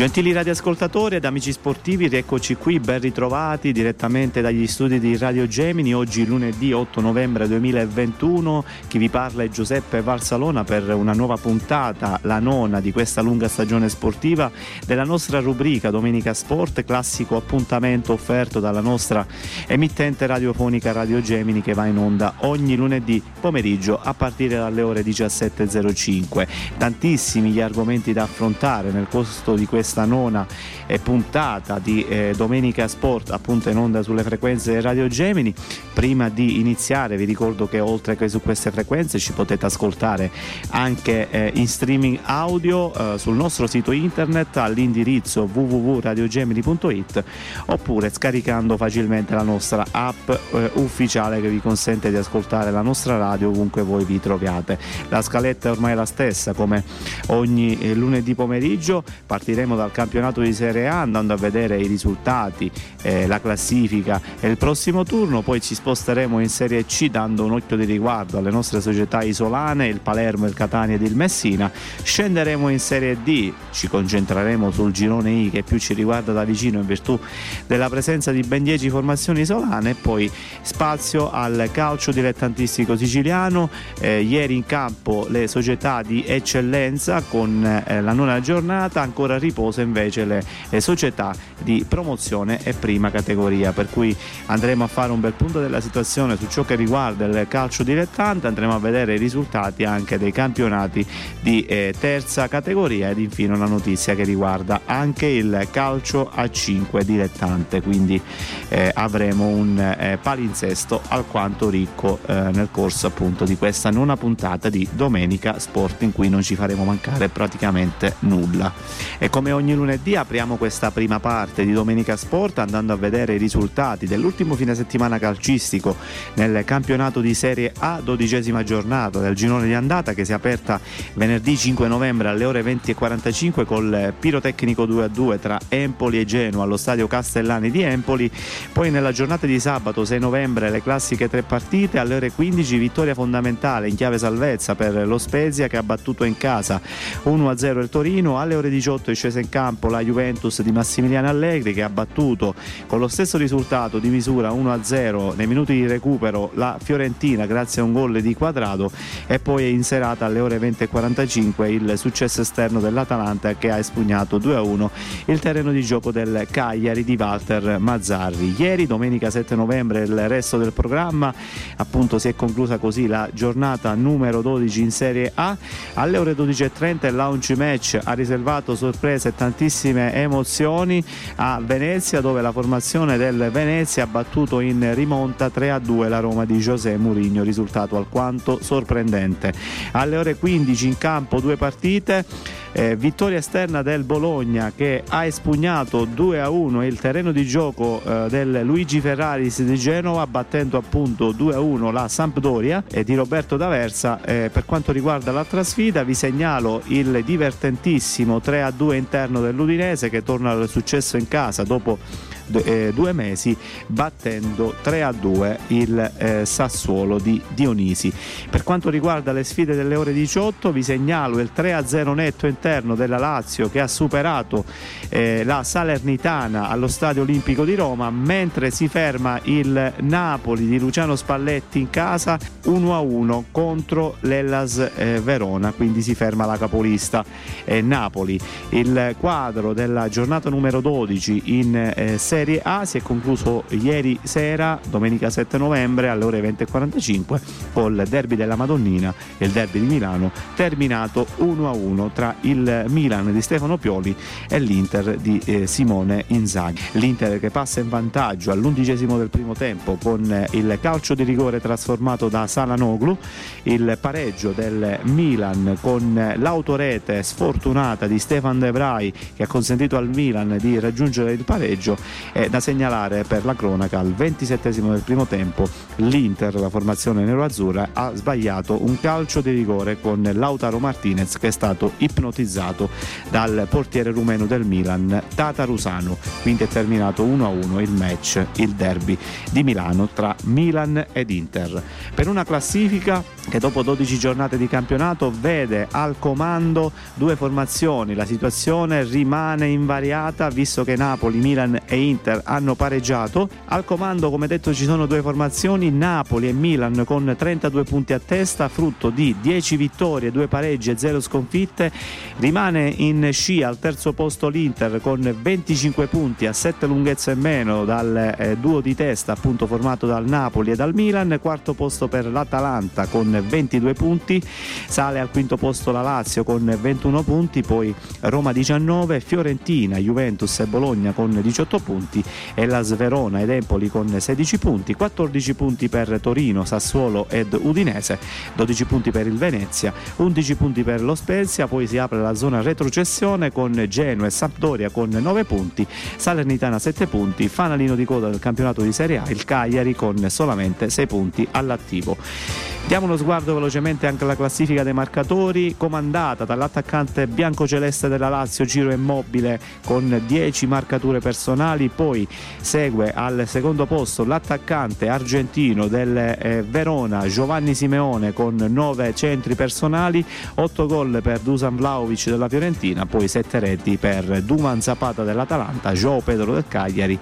Gentili radioascoltatori ed amici sportivi, rieccoci qui, ben ritrovati direttamente dagli studi di Radio Gemini. Oggi lunedì 8 novembre 2021, chi vi parla è Giuseppe Valsalona per una nuova puntata, la nona di questa lunga stagione sportiva della nostra rubrica Domenica Sport, classico appuntamento offerto dalla nostra emittente radiofonica Radio Gemini che va in onda ogni lunedì pomeriggio a partire dalle ore 17.05. Tantissimi gli argomenti da affrontare nel corso di questa questa nona eh, puntata di eh, Domenica Sport appunto in onda sulle frequenze Radio Gemini. Prima di iniziare vi ricordo che oltre che su queste frequenze ci potete ascoltare anche eh, in streaming audio eh, sul nostro sito internet all'indirizzo www.radiogemini.it oppure scaricando facilmente la nostra app eh, ufficiale che vi consente di ascoltare la nostra radio ovunque voi vi troviate. La scaletta è ormai la stessa come ogni eh, lunedì pomeriggio partiremo dal campionato di Serie A andando a vedere i risultati, eh, la classifica. E il prossimo turno, poi ci sposteremo in Serie C dando un occhio di riguardo alle nostre società isolane, il Palermo, il Catania ed il Messina, scenderemo in Serie D, ci concentreremo sul girone I che più ci riguarda da vicino in virtù della presenza di ben 10 formazioni isolane e poi spazio al calcio dilettantistico siciliano, eh, ieri in campo le società di eccellenza con eh, la nona giornata, ancora riposo numerose invece le, le società di promozione e prima categoria, per cui andremo a fare un bel punto della situazione su ciò che riguarda il calcio dilettante, andremo a vedere i risultati anche dei campionati di eh, terza categoria ed infine una notizia che riguarda anche il calcio a 5 dilettante, quindi eh, avremo un eh, palinsesto alquanto ricco eh, nel corso appunto di questa nona puntata di Domenica Sport in cui non ci faremo mancare praticamente nulla. E come ogni lunedì apriamo questa prima parte di Domenica Sport andando a vedere i risultati dell'ultimo fine settimana calcistico nel campionato di Serie A, dodicesima giornata del girone di andata che si è aperta venerdì 5 novembre alle ore 20.45 col pirotecnico 2-2 tra Empoli e Genoa allo stadio Castellani di Empoli. Poi nella giornata di sabato 6 novembre le classiche tre partite alle ore 15 vittoria fondamentale in chiave salvezza per lo Spezia che ha battuto in casa 1-0 il Torino, alle ore 18 è scesa in campo la Juventus di Massimiliano Allegri che ha battuto con lo stesso risultato di misura 1-0 nei minuti di recupero la Fiorentina grazie a un gol di quadrato e poi in serata alle ore 20.45 il successo esterno dell'Atalanta che ha espugnato 2-1 il terreno di gioco del Cagliari di Walter Mazzarri. Ieri, domenica 7 novembre, il resto del programma appunto si è conclusa così la giornata numero 12 in Serie A. Alle ore 12.30 il launch match ha riservato sorprese e tantissime emozioni a Venezia dove la formazione del Venezia ha battuto in rimonta 3-2 la Roma di José Mourinho, risultato alquanto sorprendente. Alle ore 15 in campo due partite eh, vittoria esterna del Bologna che ha espugnato 2 a 1 il terreno di gioco eh, del Luigi Ferraris di Genova battendo appunto 2 a 1 la Sampdoria e di Roberto D'Aversa. Eh, per quanto riguarda l'altra sfida vi segnalo il divertentissimo 3 a 2 interno dell'Udinese che torna al successo in casa dopo eh, due mesi battendo 3 a 2 il eh, Sassuolo di Dionisi. Per quanto riguarda le sfide delle ore 18 vi segnalo il 3 a 0 netto interno della Lazio che ha superato eh, la Salernitana allo Stadio Olimpico di Roma mentre si ferma il Napoli di Luciano Spalletti in casa 1 a 1 contro l'Ellas eh, Verona quindi si ferma la capolista eh, Napoli. Il quadro della giornata numero 12 in eh, Serie A si è concluso ieri sera, domenica 7 novembre alle ore 20.45 col derby della Madonnina e il derby di Milano terminato 1-1 tra il Milan di Stefano Pioli e l'Inter di eh, Simone Inzaghi. L'Inter che passa in vantaggio all'undicesimo del primo tempo con il calcio di rigore trasformato da Salanoglu, il pareggio del Milan con l'autorete sfortunata di Stefan De Vrij che ha consentito al Milan di raggiungere il pareggio È da segnalare per la cronaca al 27 del primo tempo l'Inter, la formazione nero-azzurra, ha sbagliato un calcio di rigore con Lautaro Martinez che è stato ipnotizzato dal portiere rumeno del Milan, Tata Rusano. Quindi è terminato 1-1 il match, il derby di Milano tra Milan ed Inter. Per una classifica che dopo 12 giornate di campionato vede al comando due formazioni. La situazione rimane invariata visto che Napoli, Milan e Inter hanno pareggiato. Al comando, come detto, ci sono due formazioni, Napoli e Milan con 32 punti a testa, frutto di 10 vittorie, 2 pareggi e 0 sconfitte. Rimane in scia al terzo posto l'Inter con 25 punti a 7 lunghezze in meno dal eh, duo di testa appunto formato dal Napoli e dal Milan. Quarto posto per l'Atalanta con 22 punti, sale al quinto posto la Lazio con 21 punti, poi Roma 19, Fiorentina, Juventus e Bologna con 18 punti e la Sverona ed Empoli con 16 punti, 14 punti per Torino, Sassuolo ed Udinese, 12 punti per il Venezia, 11 punti per lo Spezia, poi si apre la zona retrocessione con Genoa e Sampdoria con 9 punti, Salernitana 7 punti, fanalino di coda del campionato di Serie A, il Cagliari con solamente 6 punti all'attivo. Diamo uno sguardo velocemente anche alla classifica dei marcatori, comandata dall'attaccante biancoceleste della Lazio Giro Immobile con 10 marcature personali, poi segue al secondo posto l'attaccante argentino del eh, Verona Giovanni Simeone con 9 centri personali, 8 gol per Dusan Vlaovic della Fiorentina, poi 7 reti per Duman Zapata dell'Atalanta, Joe Pedro del Cagliari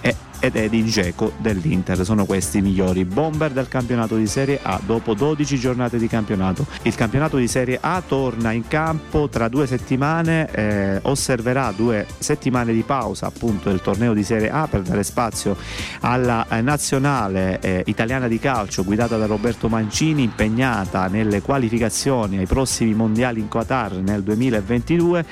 e ed Edin Dzeko dell'Inter. Sono questi i migliori bomber del campionato di Serie A dopo 12 giornate di campionato. Il campionato di Serie A torna in campo tra due settimane, eh, osserverà due settimane di pausa appunto del torneo di Serie A per dare spazio alla eh, nazionale eh, italiana di calcio guidata da Roberto Mancini impegnata nelle qualificazioni ai prossimi mondiali in Qatar nel 2022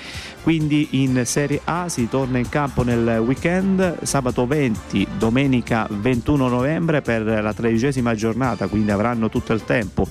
quindi in Serie A si torna in campo nel weekend sabato 20 domenica 21 novembre per la tredicesima giornata quindi avranno tutto il tempo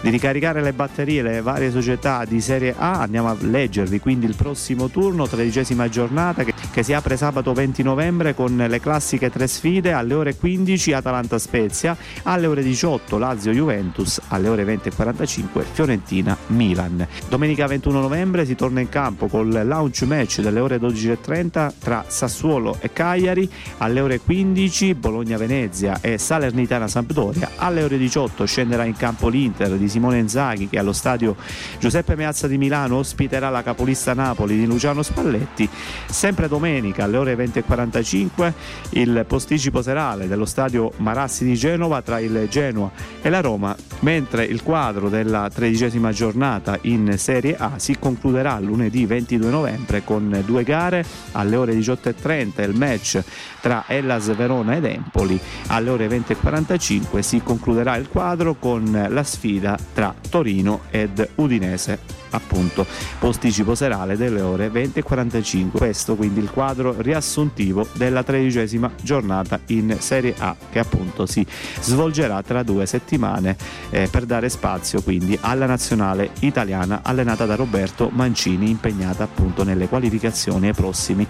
di ricaricare le batterie le varie società di Serie A. Andiamo a leggervi quindi il prossimo turno tredicesima giornata che, che si apre sabato 20 novembre con le classiche tre sfide alle ore 15 Atalanta Spezia alle ore 18 Lazio Juventus alle ore 20 e 45 Fiorentina Milan domenica 21 novembre si torna in campo con launch match delle ore 12.30 tra Sassuolo e Cagliari alle ore 15 Bologna-Venezia e Salernitana-Sampdoria alle ore 18 scenderà in campo l'Inter di Simone Inzaghi che allo stadio Giuseppe Meazza di Milano ospiterà la capolista Napoli di Luciano Spalletti. Sempre domenica alle ore 20.45 il posticipo serale dello stadio Marassi di Genova tra il Genoa e la Roma mentre il quadro della tredicesima giornata in Serie A si concluderà lunedì 22 novembre con due gare alle ore 18.30 il match tra Hellas Verona ed Empoli alle ore 20.45 si concluderà il quadro con la sfida tra Torino ed Udinese appunto posticipo serale delle ore 20.45 questo quindi il quadro riassuntivo della tredicesima giornata in Serie A che appunto si svolgerà tra due settimane eh, per dare spazio quindi alla nazionale italiana allenata da Roberto Mancini impegnata appunto nelle qualificazioni ai prossimi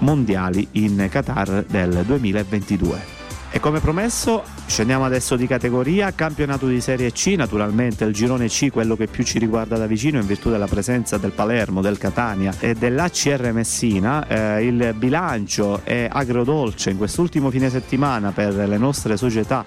mondiali in Qatar del 2022. E come promesso scendiamo adesso di categoria, campionato di Serie C, naturalmente il girone C, quello che più ci riguarda da vicino in virtù della presenza del Palermo, del Catania e dell'ACR Messina. Eh, il bilancio è agrodolce in quest'ultimo fine settimana per le nostre società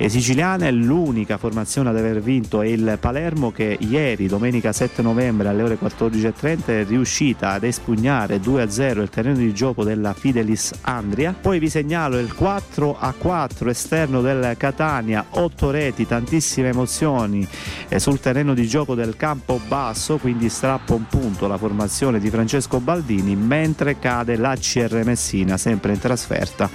e siciliane, l'unica formazione ad aver vinto è il Palermo che ieri, domenica 7 novembre alle ore 14.30 è riuscita ad espugnare 2-0 il terreno di gioco della Fidelis Andria. Poi vi segnalo il 4-4 esterno del Catania, 8 reti, tantissime emozioni eh, sul terreno di gioco del campo basso, quindi strappa un punto la formazione di Francesco Baldini, mentre cade l'ACR Messina, sempre in trasferta,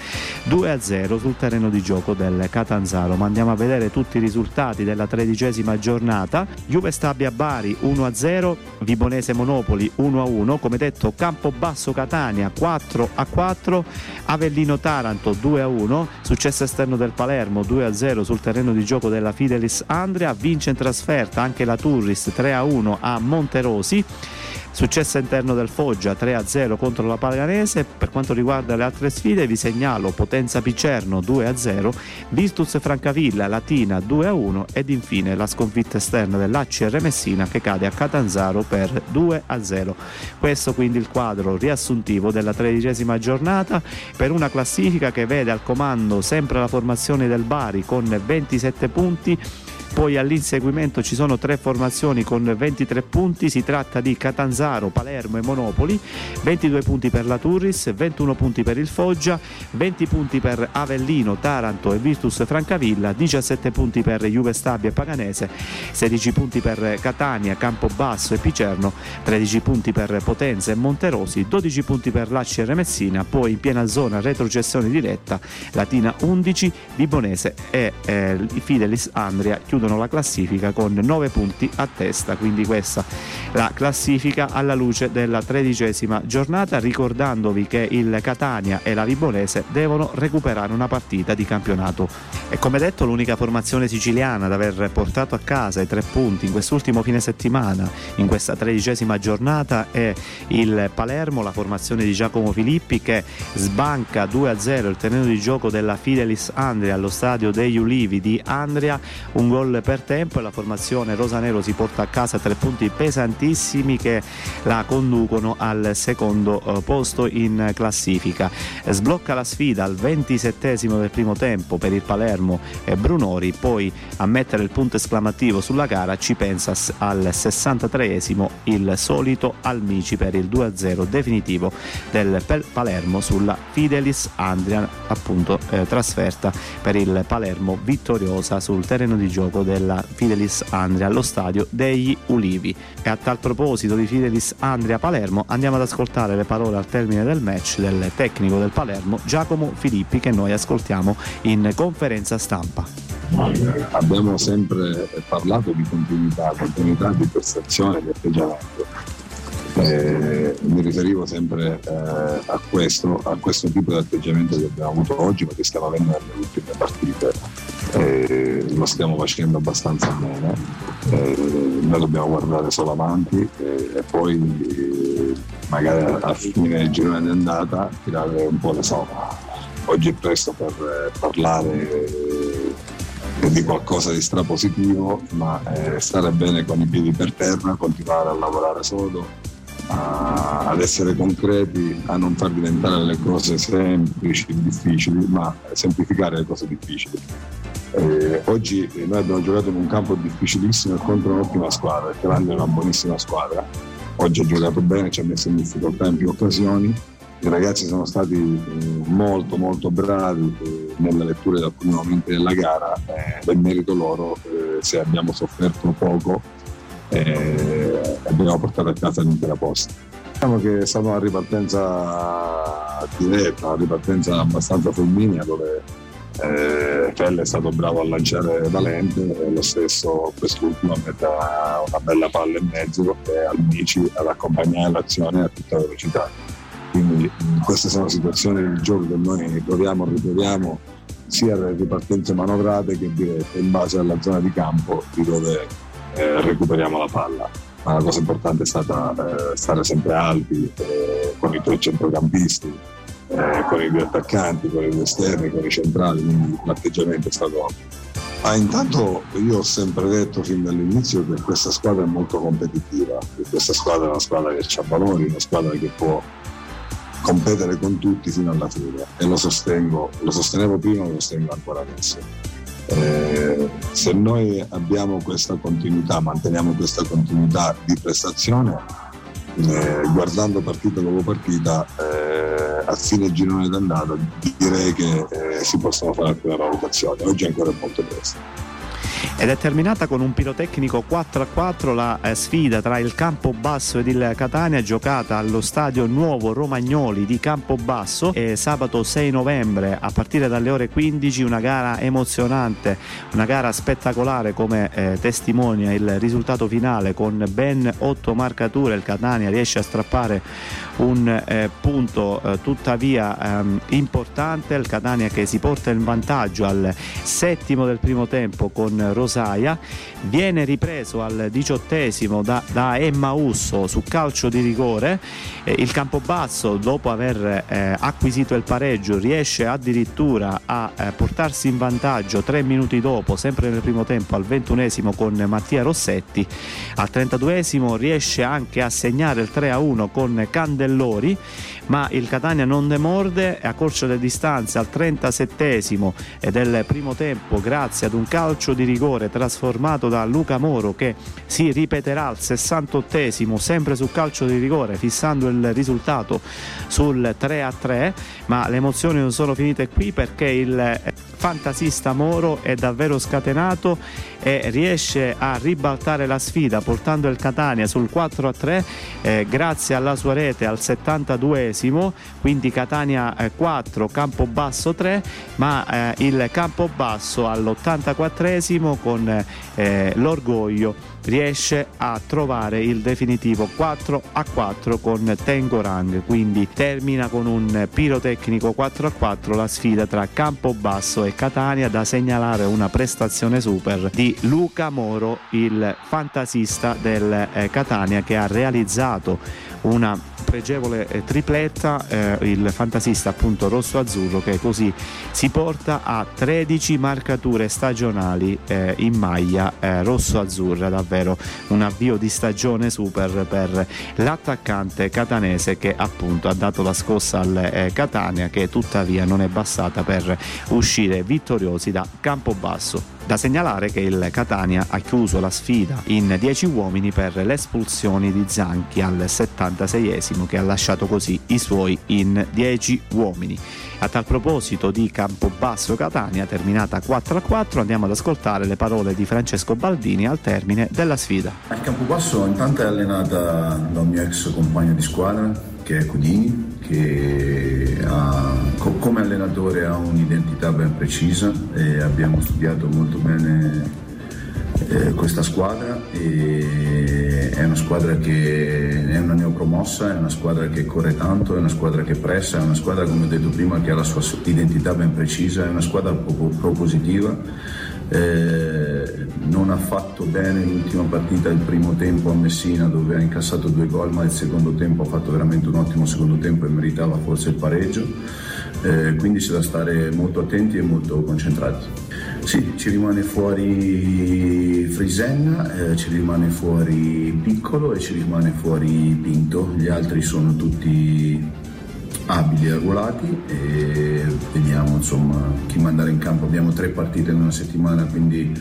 2-0 sul terreno di gioco del Catanzaro slalom. Andiamo a vedere tutti i risultati della tredicesima giornata. Juve Stabia Bari 1-0, Vibonese Monopoli 1-1, come detto Campobasso Catania 4-4, Avellino Taranto 2-1, successo esterno del Palermo 2-0 sul terreno di gioco della Fidelis Andrea, vince in trasferta anche la Turris 3-1 a Monterosi. Successo interno del Foggia 3-0 contro la Paganese. Per quanto riguarda le altre sfide vi segnalo Potenza Picerno 2-0, Virtus Francavilla Latina 2-1 ed infine la sconfitta esterna dell'ACR Messina che cade a Catanzaro per 2-0. Questo quindi il quadro riassuntivo della tredicesima giornata per una classifica che vede al comando sempre la formazione del Bari con 27 punti poi all'inseguimento ci sono tre formazioni con 23 punti, si tratta di Catanzaro, Palermo e Monopoli, 22 punti per la Turris, 21 punti per il Foggia, 20 punti per Avellino, Taranto e Virtus Francavilla, 17 punti per Juve Stabia e Paganese, 16 punti per Catania, Campobasso e Picerno, 13 punti per Potenza e Monterosi, 12 punti per l'Accer Messina, poi in piena zona retrocessione diretta Latina 11, Vibonese e eh, Fidelis Andria chiudono chiudono la classifica con 9 punti a testa, quindi questa la classifica alla luce della tredicesima giornata, ricordandovi che il Catania e la Vibonese devono recuperare una partita di campionato. E come detto l'unica formazione siciliana ad aver portato a casa i tre punti in quest'ultimo fine settimana, in questa tredicesima giornata, è il Palermo, la formazione di Giacomo Filippi che sbanca 2-0 il terreno di gioco della Fidelis Andrea allo stadio degli Ulivi di Andrea, un gol per tempo e la formazione rosanero si porta a casa tre punti pesantissimi che la conducono al secondo eh, posto in classifica. Sblocca la sfida al 27 del primo tempo per il Palermo e Brunori, poi a mettere il punto esclamativo sulla gara ci pensa al 63 il solito Almici per il 2-0 definitivo del Palermo sulla Fidelis Andrian, appunto eh, trasferta per il Palermo vittoriosa sul terreno di gioco della Fidelis Andria allo stadio degli Ulivi. E a tal proposito di Fidelis Andria Palermo andiamo ad ascoltare le parole al termine del match del tecnico del Palermo Giacomo Filippi che noi ascoltiamo in conferenza stampa. Abbiamo sempre parlato di continuità, continuità di prestazione, di atteggiamento. Eh, mi riferivo sempre eh, a, questo, a questo tipo di atteggiamento che abbiamo avuto oggi, ma che stiamo avendo nelle ultime partite eh, lo stiamo facendo abbastanza bene. Eh, noi dobbiamo guardare solo avanti eh, e poi eh, magari a fine del girone di andata tirare un po' le somme. Oggi è presto per eh, parlare di qualcosa di strapositivo, ma stare bene con i piedi per terra, continuare a lavorare sodo, ad essere concreti, a non far diventare le cose semplici, difficili, ma semplificare le cose difficili. Eh, oggi noi abbiamo giocato in un campo difficilissimo contro un'ottima squadra, il Grande è una buonissima squadra. Oggi ha giocato bene, ci ha messo in difficoltà in più occasioni. I ragazzi sono stati eh, molto molto bravi eh, nelle letture da alcuni momenti della gara ed è merito loro eh, se abbiamo sofferto poco e abbiamo portato a casa l'intera posta. Diciamo che è stata una ripartenza diretta, una ripartenza abbastanza fulminea dove eh, Fell è stato bravo a lanciare Valente e lo stesso quest'ultimo mette una bella palla in mezzo e Almici ad accompagnare l'azione a tutta velocità. Quindi queste sono situazioni del gioco che noi proviamo, ritroviamo sia le ripartenze manovrate che dirette in base alla zona di campo di dove eh, recuperiamo la palla. Ma la cosa importante è stata eh, stare sempre alti eh, con i tuoi centrocampisti, eh, con i due attaccanti, con i due esterni, con i centrali, quindi l'atteggiamento è stato ma intanto io ho sempre detto fin dall'inizio che questa squadra è molto competitiva, che questa squadra è una squadra che ha valori, una squadra che può competere con tutti fino alla fine e lo sostengo, lo sostenevo prima e lo sostengo ancora adesso. Eh, se noi abbiamo questa continuità, manteniamo questa continuità di prestazione, eh, guardando partita dopo partita, eh, a fine girone d'andata direi che eh, si possono fare alcune valutazioni. Oggi ancora è molto presto. Ed è terminata con un pirotecnico 4-4 la eh, sfida tra il Campobasso ed il Catania giocata allo stadio Nuovo Romagnoli di Campobasso e sabato 6 novembre a partire dalle ore 15 una gara emozionante, una gara spettacolare come eh, testimonia il risultato finale con ben 8 marcature. Il Catania riesce a strappare un eh, punto eh, tuttavia ehm, importante. Il Catania che si porta in vantaggio al settimo del primo tempo con Rosaia. Viene ripreso al diciottesimo da, da Emma Usso su calcio di rigore. Eh, il Campobasso dopo aver eh, acquisito il pareggio riesce addirittura a eh, portarsi in vantaggio tre minuti dopo sempre nel primo tempo al ventunesimo con Mattia Rossetti. Al trentaduesimo riesce anche a segnare il 3 a 1 con Candellori ma il Catania non demorde e accorcia le distanze al 37esimo del primo tempo grazie ad un calcio di rigore trasformato da Luca Moro che si ripeterà al 68esimo sempre sul calcio di rigore fissando il risultato sul 3 a 3 ma le emozioni non sono finite qui perché il fantasista Moro è davvero scatenato e riesce a ribaltare la sfida portando il Catania sul 4 a 3 eh, grazie alla sua rete al 72esimo quindi Catania 4 Campobasso 3 ma eh, il Campobasso all'84esimo con eh, l'orgoglio riesce a trovare il definitivo 4 a 4 con Tengorang quindi termina con un pirotecnico 4 a 4 la sfida tra Campobasso e Catania da segnalare una prestazione super di Luca Moro il fantasista del eh, Catania che ha realizzato una pregevole eh, tripletta eh, il fantasista appunto rosso-azzurro che così si porta a 13 marcature stagionali eh, in maglia eh, rosso-azzurra davvero un avvio di stagione super per l'attaccante catanese che appunto ha dato la scossa al eh, Catania che tuttavia non è bastata per uscire vittoriosi da Campobasso da segnalare che il Catania ha chiuso la sfida in 10 uomini per le espulsioni di Zanchi al 76esimo che ha lasciato così i suoi in 10 uomini. A tal proposito di Campobasso Catania terminata 4-4 andiamo ad ascoltare le parole di Francesco Baldini al termine della sfida. Il Campobasso intanto è allenata da un mio ex compagno di squadra che è Cudini che ha, come allenatore ha un'identità ben precisa e abbiamo studiato molto bene eh, questa squadra è una squadra che è una neopromossa, è una squadra che corre tanto, è una squadra che pressa, è una squadra come ho detto prima che ha la sua identità ben precisa, è una squadra propositiva. Eh, non ha fatto bene l'ultima partita il primo tempo a Messina dove ha incassato due gol ma il secondo tempo ha fatto veramente un ottimo secondo tempo e meritava forse il pareggio. Eh, quindi c'è da stare molto attenti e molto concentrati. Sì, ci rimane fuori Frisenna, eh, ci rimane fuori Piccolo e ci rimane fuori Pinto, gli altri sono tutti abili e arruolati e vediamo insomma chi mandare in campo. Abbiamo tre partite in una settimana, quindi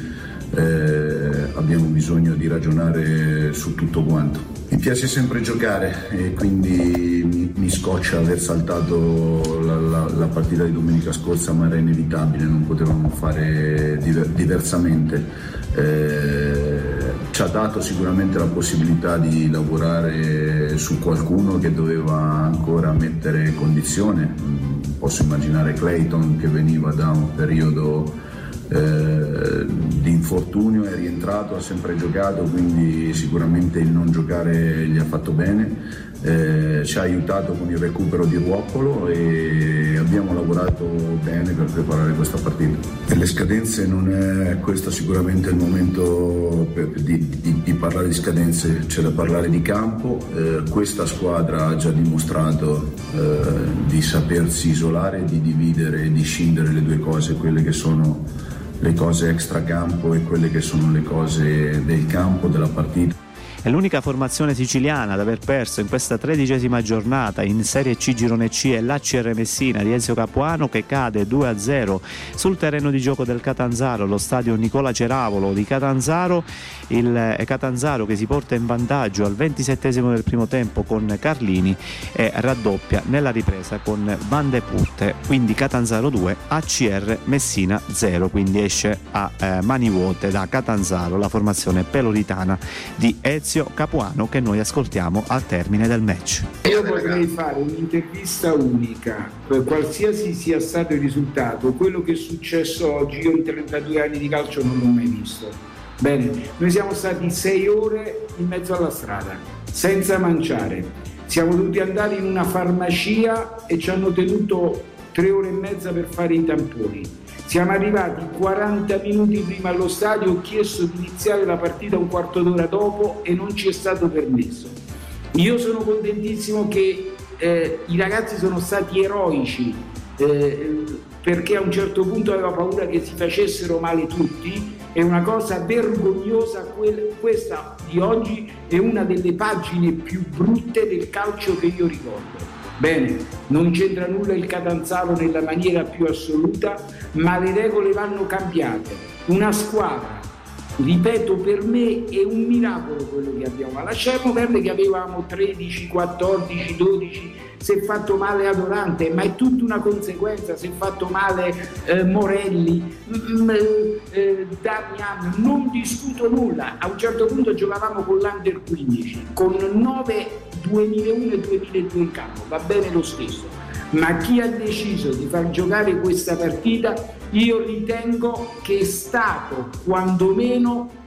eh, abbiamo bisogno di ragionare su tutto quanto. Mi piace sempre giocare e quindi mi, mi scoccia aver saltato la, la, la, partita di domenica scorsa, ma era inevitabile, non potevamo fare diver, diversamente. Eh, ci ha dato sicuramente la possibilità di lavorare su qualcuno che doveva ancora mettere condizione. Posso immaginare Clayton che veniva da un periodo eh, di infortunio, è rientrato, ha sempre giocato, quindi sicuramente il non giocare gli ha fatto bene. Eh, ci ha aiutato con il recupero di Ruoppolo e abbiamo lavorato bene per preparare questa partita. Per le scadenze non è questo sicuramente il momento di, di, di, parlare di scadenze, c'è da parlare di campo. Eh, questa squadra ha già dimostrato eh, di sapersi isolare, di dividere e di scindere le due cose, quelle che sono le cose extra campo e quelle che sono le cose del campo, della partita. È l'unica formazione siciliana ad aver perso in questa tredicesima giornata in Serie C Girone C è l'ACR Messina di Ezio Capuano che cade 2-0 sul terreno di gioco del Catanzaro, lo stadio Nicola Ceravolo di Catanzaro, il Catanzaro che si porta in vantaggio al 27 del primo tempo con Carlini e raddoppia nella ripresa con Van de Putte, quindi Catanzaro 2, ACR Messina 0, quindi esce a eh, mani vuote da Catanzaro la formazione peloritana di Ezio Capuano che noi ascoltiamo al termine del match. Io potrei fare un'intervista unica, qualsiasi sia stato il risultato, quello che è successo oggi, io in 32 anni di calcio non l'ho mai visto. Bene, noi siamo stati sei ore in mezzo alla strada, senza mangiare. Siamo dovuti andare in una farmacia e ci hanno tenuto tre ore e mezza per fare i tamponi. Siamo arrivati 40 minuti prima allo stadio, ho chiesto di iniziare la partita un quarto d'ora dopo e non ci è stato permesso. Io sono contentissimo che eh, i ragazzi sono stati eroici eh, perché a un certo punto aveva paura che si facessero male tutti. È una cosa vergognosa, questa di oggi è una delle pagine più brutte del calcio che io ricordo. Bene, non c'entra nulla il Catanzaro nella maniera più assoluta, ma le regole vanno cambiate. Una squadra, ripeto, per me è un miracolo quello che abbiamo. Lasciamo perdere che avevamo 13, 14, 12, si è fatto male Adorante, ma è tutta una conseguenza, si è fatto male eh, Morelli, mm, mm eh, Damian, non discuto nulla. A un certo punto giocavamo con l'Under 15, con 9 2001 e 2002 in campo, va bene lo stesso, ma chi ha deciso di far giocare questa partita io ritengo che è stato quantomeno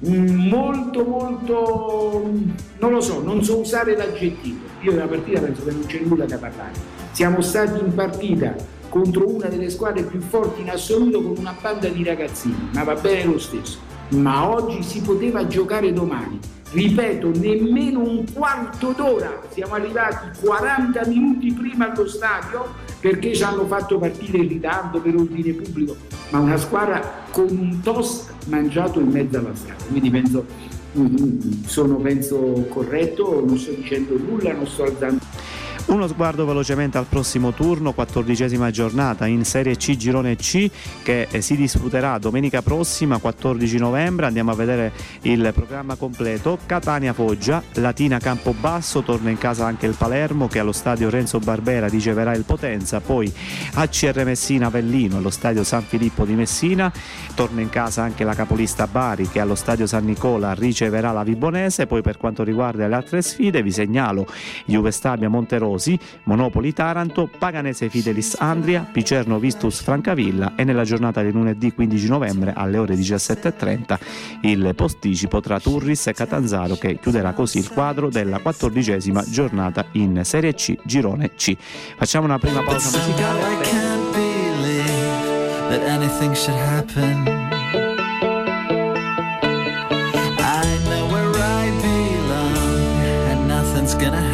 molto molto non lo so, non so usare l'aggettivo. Io della partita penso che non c'è nulla da parlare. Siamo stati in partita contro una delle squadre più forti in assoluto con una banda di ragazzini, ma va bene lo stesso. Ma oggi si poteva giocare domani ripeto, nemmeno un quarto d'ora, siamo arrivati 40 minuti prima allo stadio perché ci hanno fatto partire in ritardo per ordine pubblico, ma una squadra con un toast mangiato in mezzo alla strada. Quindi penso, mm, mm, sono penso corretto, non sto dicendo nulla, non sto alzando uno sguardo velocemente al prossimo turno, quattordicesima giornata in Serie C Girone C che eh, si disputerà domenica prossima, 14 novembre. Andiamo a vedere il programma completo. Catania Foggia, Latina Campobasso, torna in casa anche il Palermo che allo stadio Renzo Barbera riceverà il Potenza, poi ACR Messina Avellino allo stadio San Filippo di Messina, torna in casa anche la capolista Bari che allo stadio San Nicola riceverà la Vibonese, poi per quanto riguarda le altre sfide vi segnalo Juve Stabia Monterosa Rosi, Monopoli Taranto, Paganese Fidelis Andria, Picerno Vistus Francavilla e nella giornata di lunedì 15 novembre alle ore 17.30 il posticipo tra Turris e Catanzaro che chiuderà così il quadro della quattordicesima giornata in Serie C Girone C. Facciamo una prima pausa musicale. gonna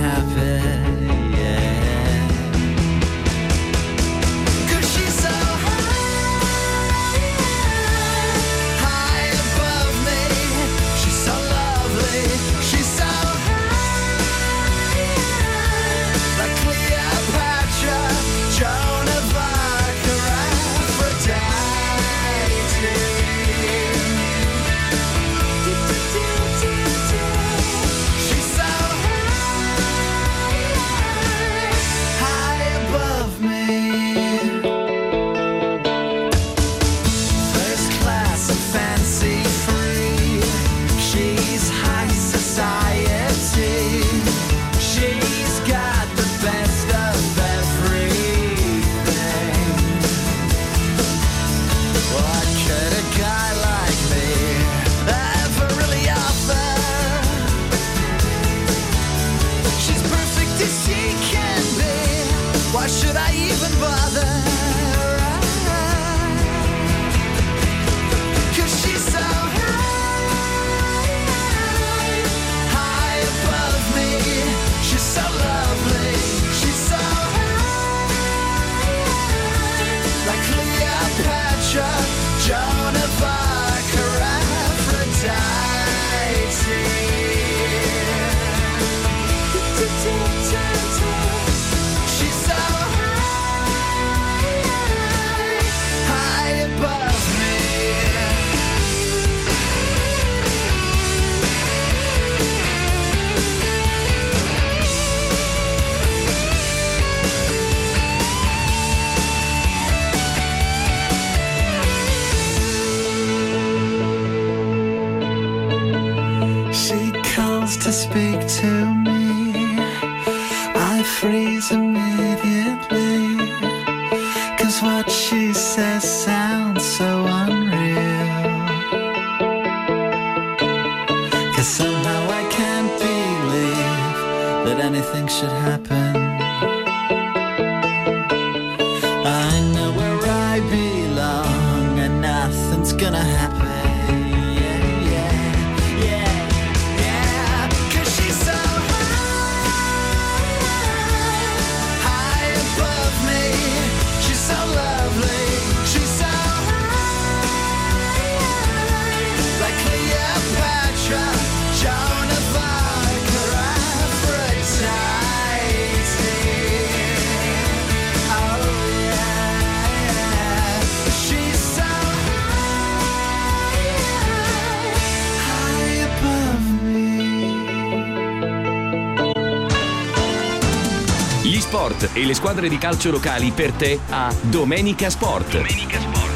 squadre di calcio locali per te a Domenica Sport.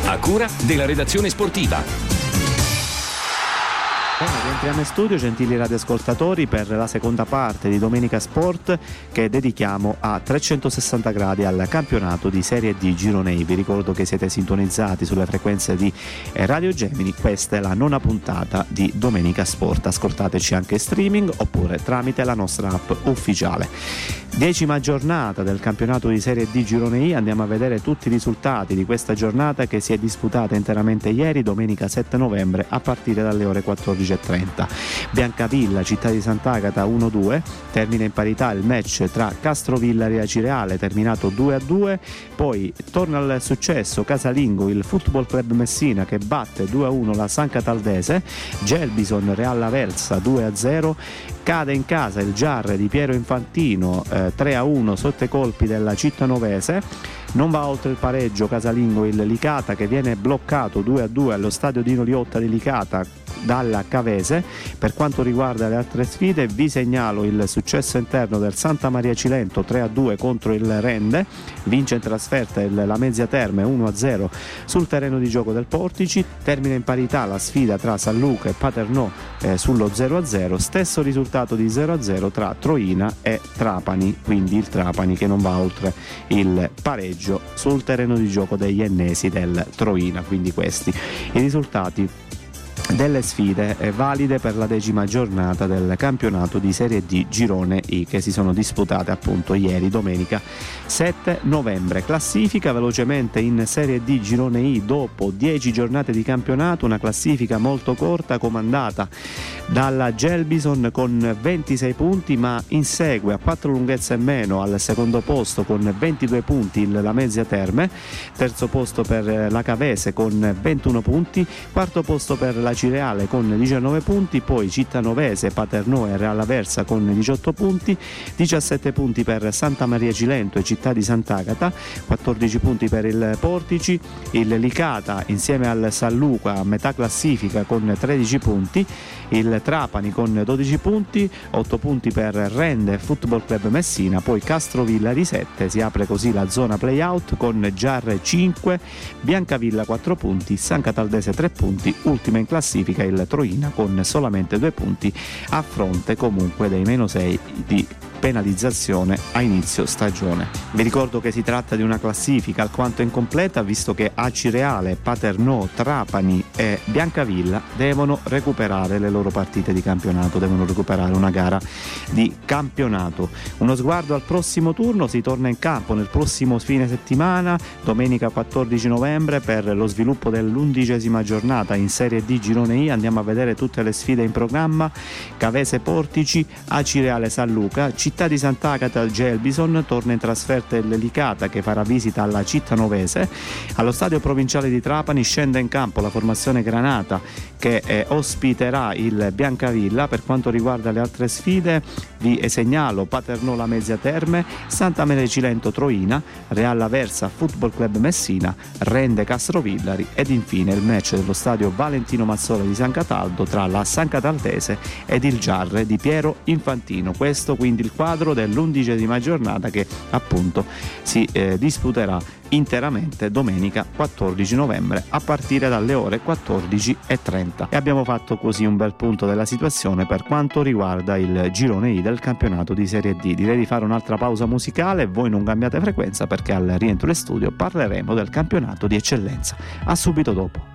A cura della redazione sportiva. Bene, rientriamo in studio, gentili radioascoltatori, per la seconda parte di Domenica Sport che dedichiamo a 360 gradi al campionato di Serie D Gironei. Vi ricordo che siete sintonizzati sulle frequenze di eh, Radio Gemini, questa è la nona puntata di Domenica Sport. Ascoltateci anche in streaming oppure tramite la nostra app ufficiale. Decima giornata del campionato di Serie D Gironei, andiamo a vedere tutti i risultati di questa giornata che si è disputata interamente ieri, domenica 7 novembre, a partire dalle ore 14.30. Biancavilla, città di Sant'Agata 1-2, termina in parità il match tra Castrovillari e Acireale, terminato 2-2, poi torna al successo Casalingo, il Football Club Messina che batte 2-1 la San Cataldese, Gelbison Real Aversa 2-0, cade in casa il Giarre di Piero Infantino eh, 3-1 sotto i colpi della Cittanovese. Non va oltre il pareggio casalingo il Licata che viene bloccato 2-2 allo stadio Dino Liotta di Licata dalla Cavese. Per quanto riguarda le altre sfide, vi segnalo il successo interno del Santa Maria Cilento 3-2 contro il Rende, vince in trasferta il, la Mezzia Terme 1-0 sul terreno di gioco del Portici, termina in parità la sfida tra San Luca e Paternò eh, sullo 0-0, stesso risultato di 0-0 tra Troina e Trapani, quindi il Trapani che non va oltre il pareggio sul terreno di gioco degli ennesi del Troina, quindi questi i risultati delle sfide eh, valide per la decima giornata del campionato di Serie D Girone I che si sono disputate appunto ieri domenica 7 novembre. Classifica velocemente in Serie D Girone I dopo 10 giornate di campionato, una classifica molto corta comandata dalla Gelbison con 26 punti ma insegue a 4 lunghezze e meno al secondo posto con 22 punti il la Mezzia Terme, terzo posto per eh, la Cavese con 21 punti, quarto posto per la Cireale con 19 punti, poi Cittanovese, Paternò e Real Aversa con 18 punti, 17 punti per Santa Maria Cilento e Città di Sant'Agata, 14 punti per il Portici, il Licata insieme al San Luca a metà classifica con 13 punti, il Trapani con 12 punti, 8 punti per Rende Football Club Messina, poi Castrovilla di 7, si apre così la zona playout con Giarre 5, Biancavilla 4 punti, San Cataldese 3 punti, ultima in classifica il Troina con solamente 2 punti a fronte comunque dei meno 6 di penalizzazione a inizio stagione. Vi ricordo che si tratta di una classifica alquanto incompleta visto che Acireale, Paternò, Trapani e Biancavilla devono recuperare le loro partite di campionato, devono recuperare una gara di campionato. Uno sguardo al prossimo turno, si torna in campo nel prossimo fine settimana, domenica 14 novembre per lo sviluppo dell'undicesima giornata in Serie D Girone I, andiamo a vedere tutte le sfide in programma, Cavese Portici, Acireale San Luca, Città di Sant'Agata al Gelbison, torna in trasferta il Licata che farà visita alla Cittanovese. Allo stadio provinciale di Trapani scende in campo la formazione Granata che eh, ospiterà il Biancavilla. Per quanto riguarda le altre sfide vi segnalo Paternò la Mezzia Terme, Santa Maria Cilento Troina, Real Aversa Football Club Messina, Rende Castrovillari ed infine il match dello stadio Valentino Mazzola di San Cataldo tra la San Cataldese ed il Giarre di Piero Infantino. Questo quindi il quadro dell'undicesima giornata che appunto si eh, disputerà interamente domenica 14 novembre a partire dalle ore 14.30 e abbiamo fatto così un bel punto della situazione per quanto riguarda il girone I del campionato di Serie D. Direi di fare un'altra pausa musicale, voi non cambiate frequenza perché al rientro in studio parleremo del campionato di eccellenza. A subito dopo.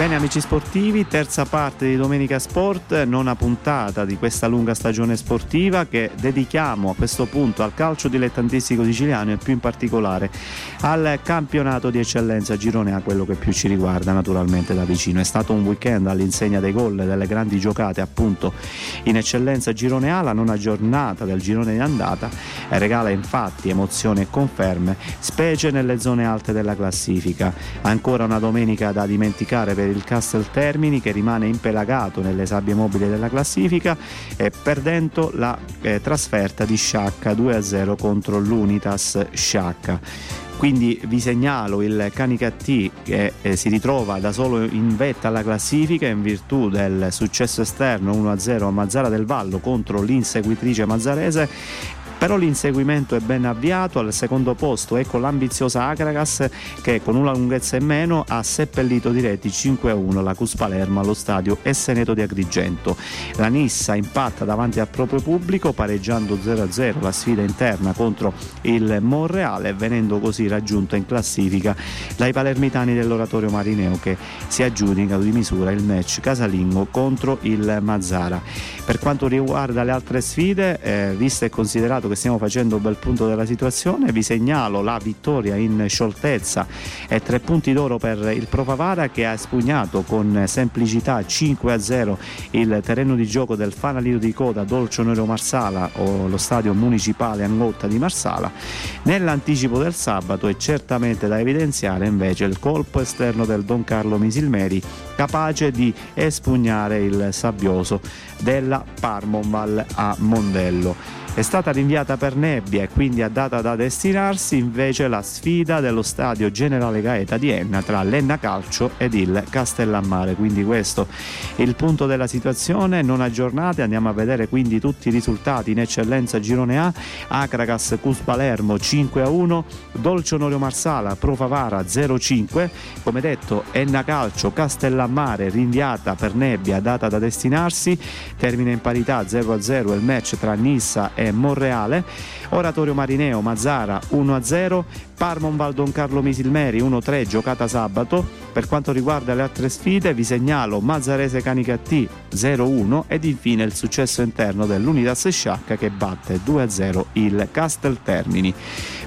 Bene amici sportivi, terza parte di Domenica Sport, nona puntata di questa lunga stagione sportiva che dedichiamo a questo punto al calcio dilettantistico siciliano e più in particolare al campionato di eccellenza Girone A, quello che più ci riguarda naturalmente da vicino. È stato un weekend all'insegna dei gol e delle grandi giocate appunto in eccellenza Girone A, la nona giornata del girone di andata regala infatti emozioni e conferme, specie nelle zone alte della classifica. Ancora una domenica da dimenticare per il Castel Termini che rimane impelagato nelle sabbie mobili della classifica eh, perdendo la eh, trasferta di Sciacca 2-0 contro l'Unitas Sciacca quindi vi segnalo il Canicattì che eh, si ritrova da solo in vetta alla classifica in virtù del successo esterno 1-0 a Mazzara del Vallo contro l'inseguitrice mazzarese Però l'inseguimento è ben avviato, al secondo posto ecco l'ambiziosa Agragas che con una lunghezza in meno ha seppellito di reti 5-1 la Cus Palermo allo stadio Esseneto di Agrigento. La Nissa impatta davanti al proprio pubblico pareggiando 0-0 la sfida interna contro il Monreale venendo così raggiunto in classifica dai palermitani dell'oratorio Marineo che si aggiudicano di misura il match casalingo contro il Mazzara. Per quanto riguarda le altre sfide, eh, visto e considerato che stiamo facendo un bel punto della situazione, vi segnalo la vittoria in scioltezza e tre punti d'oro per il Profavara che ha espugnato con semplicità 5-0 il terreno di gioco del Fanalino di Coda Dolce Onorio Marsala o lo stadio municipale Angotta di Marsala. Nell'anticipo del sabato è certamente da evidenziare invece il colpo esterno del Don Carlo Misilmeri capace di espugnare il sabbioso della Parmonval a Mondello. È stata rinviata per nebbia e quindi a data da destinarsi invece la sfida dello stadio Generale Gaeta di Enna tra l'Enna Calcio ed il Castellammare. Quindi questo è il punto della situazione, non aggiornate, andiamo a vedere quindi tutti i risultati in eccellenza Girone A, Acragas Cus Palermo 5 a 1, Dolce Onorio Marsala Pro Favara 0-5, come detto Enna Calcio Castellammare rinviata per nebbia data da destinarsi, termina in parità 0 a 0 il match tra Nissa e Monreale, Oratorio Marineo Mazzara 1-0, Parmonval Don Carlo Misilmeri 1-3 giocata sabato. Per quanto riguarda le altre sfide vi segnalo Mazzarese Canicattì 0-1 ed infine il successo interno dell'Unitas Sciacca che batte 2-0 il Castel Termini.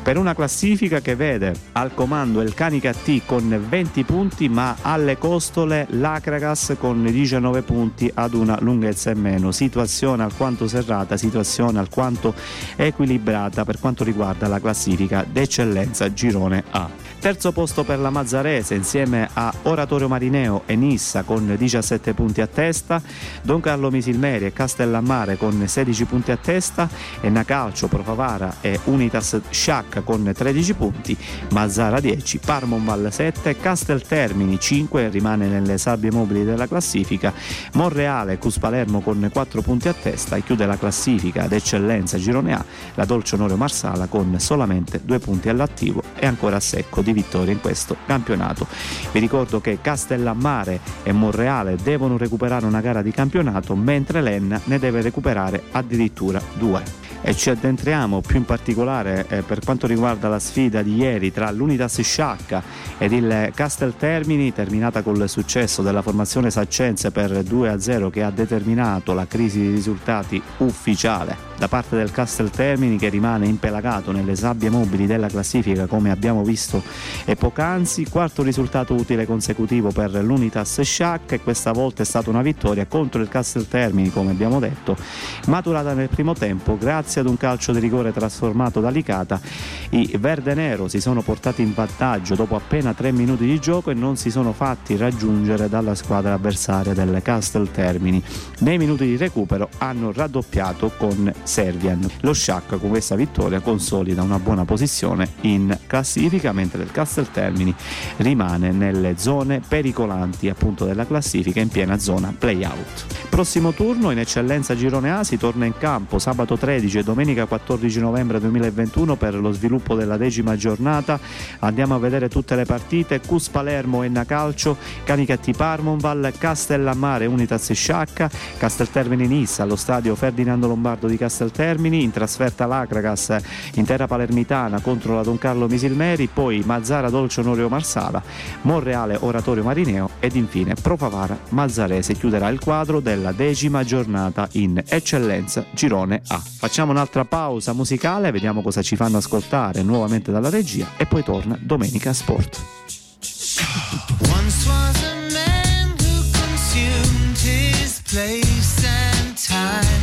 Per una classifica che vede al comando il Canicattì con 20 punti ma alle costole l'Acragas con 19 punti ad una lunghezza in meno. Situazione alquanto serrata, situazione alquanto equilibrata per quanto riguarda la classifica d'eccellenza girone A. Terzo posto per la Mazzarese insieme a Oratorio Marineo e Nissa con 17 punti a testa, Don Carlo Misilmeri e Castellammare con 16 punti a testa, Enna Calcio, Profavara e Unitas Sciacca con 13 punti, Mazzara 10, Parmonval 7, Casteltermini 5 rimane nelle sabbie mobili della classifica, Monreale Cus Palermo con 4 punti a testa. E chiude la classifica d'eccellenza Girone A la Dolce Onorio Marsala con solamente 2 punti all'attivo e ancora a secco di vittorie in questo campionato. Vi ricordo che Castellammare e Monreale devono recuperare una gara di campionato, mentre l'Enna ne deve recuperare addirittura due e ci addentriamo più in particolare eh, per quanto riguarda la sfida di ieri tra l'Unitas Sciacca ed il Castel Termini terminata col successo della formazione saccense per 2-0 che ha determinato la crisi di risultati ufficiale da parte del Castel Termini che rimane impelagato nelle sabbie mobili della classifica come abbiamo visto poc'anzi quarto risultato utile consecutivo per l'Unitas Sciacca e questa volta è stata una vittoria contro il Castel Termini come abbiamo detto maturata nel primo tempo grazie ad un calcio di rigore trasformato da Licata, i Verde Nero si sono portati in vantaggio dopo appena tre minuti di gioco e non si sono fatti raggiungere dalla squadra avversaria del Castel Termini. Nei minuti di recupero hanno raddoppiato con Servian. Lo Sciacca con questa vittoria consolida una buona posizione in classifica, mentre il Castel Termini rimane nelle zone pericolanti appunto della classifica in piena zona play-out. Prossimo turno in eccellenza Girone A si torna in campo sabato 13 domenica 14 novembre 2021 per lo sviluppo della decima giornata. Andiamo a vedere tutte le partite. Cus Palermo Enna Calcio, Canicatti Parmonval, Castellammare Unitas Sciacca, Casteltermini Nissa allo stadio Ferdinando Lombardo di Casteltermini, in trasferta l'Acragas intera palermitana contro la Don Carlo Misilmeri, poi Mazzara Dolce Onorio Marsala, Monreale Oratorio Marineo ed infine Profavara Mazzarese chiuderà il quadro della decima giornata in eccellenza Girone A. Facciamo un'altra pausa musicale, vediamo cosa ci fanno ascoltare nuovamente dalla regia e poi torna Domenica Sport. Once was a man who consumed his place and time.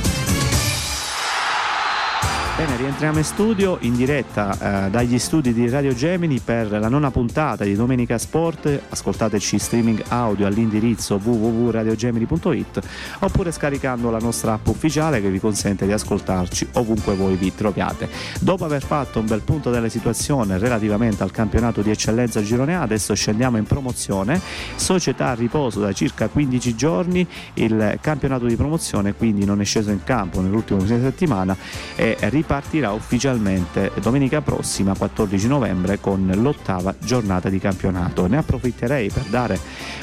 Rientriamo in studio in diretta eh, dagli studi di Radio Gemini per la nona puntata di Domenica Sport. Ascoltateci streaming audio all'indirizzo www.radiogemini.it oppure scaricando la nostra app ufficiale che vi consente di ascoltarci ovunque voi vi troviate. Dopo aver fatto un bel punto della situazione relativamente al campionato di eccellenza Girone A, adesso scendiamo in promozione. Società a riposo da circa 15 giorni, il campionato di promozione quindi non è sceso in campo nell'ultimo fine settimana e ripartirà partirà ufficialmente domenica prossima 14 novembre con l'ottava giornata di campionato. Ne approfitterei per dare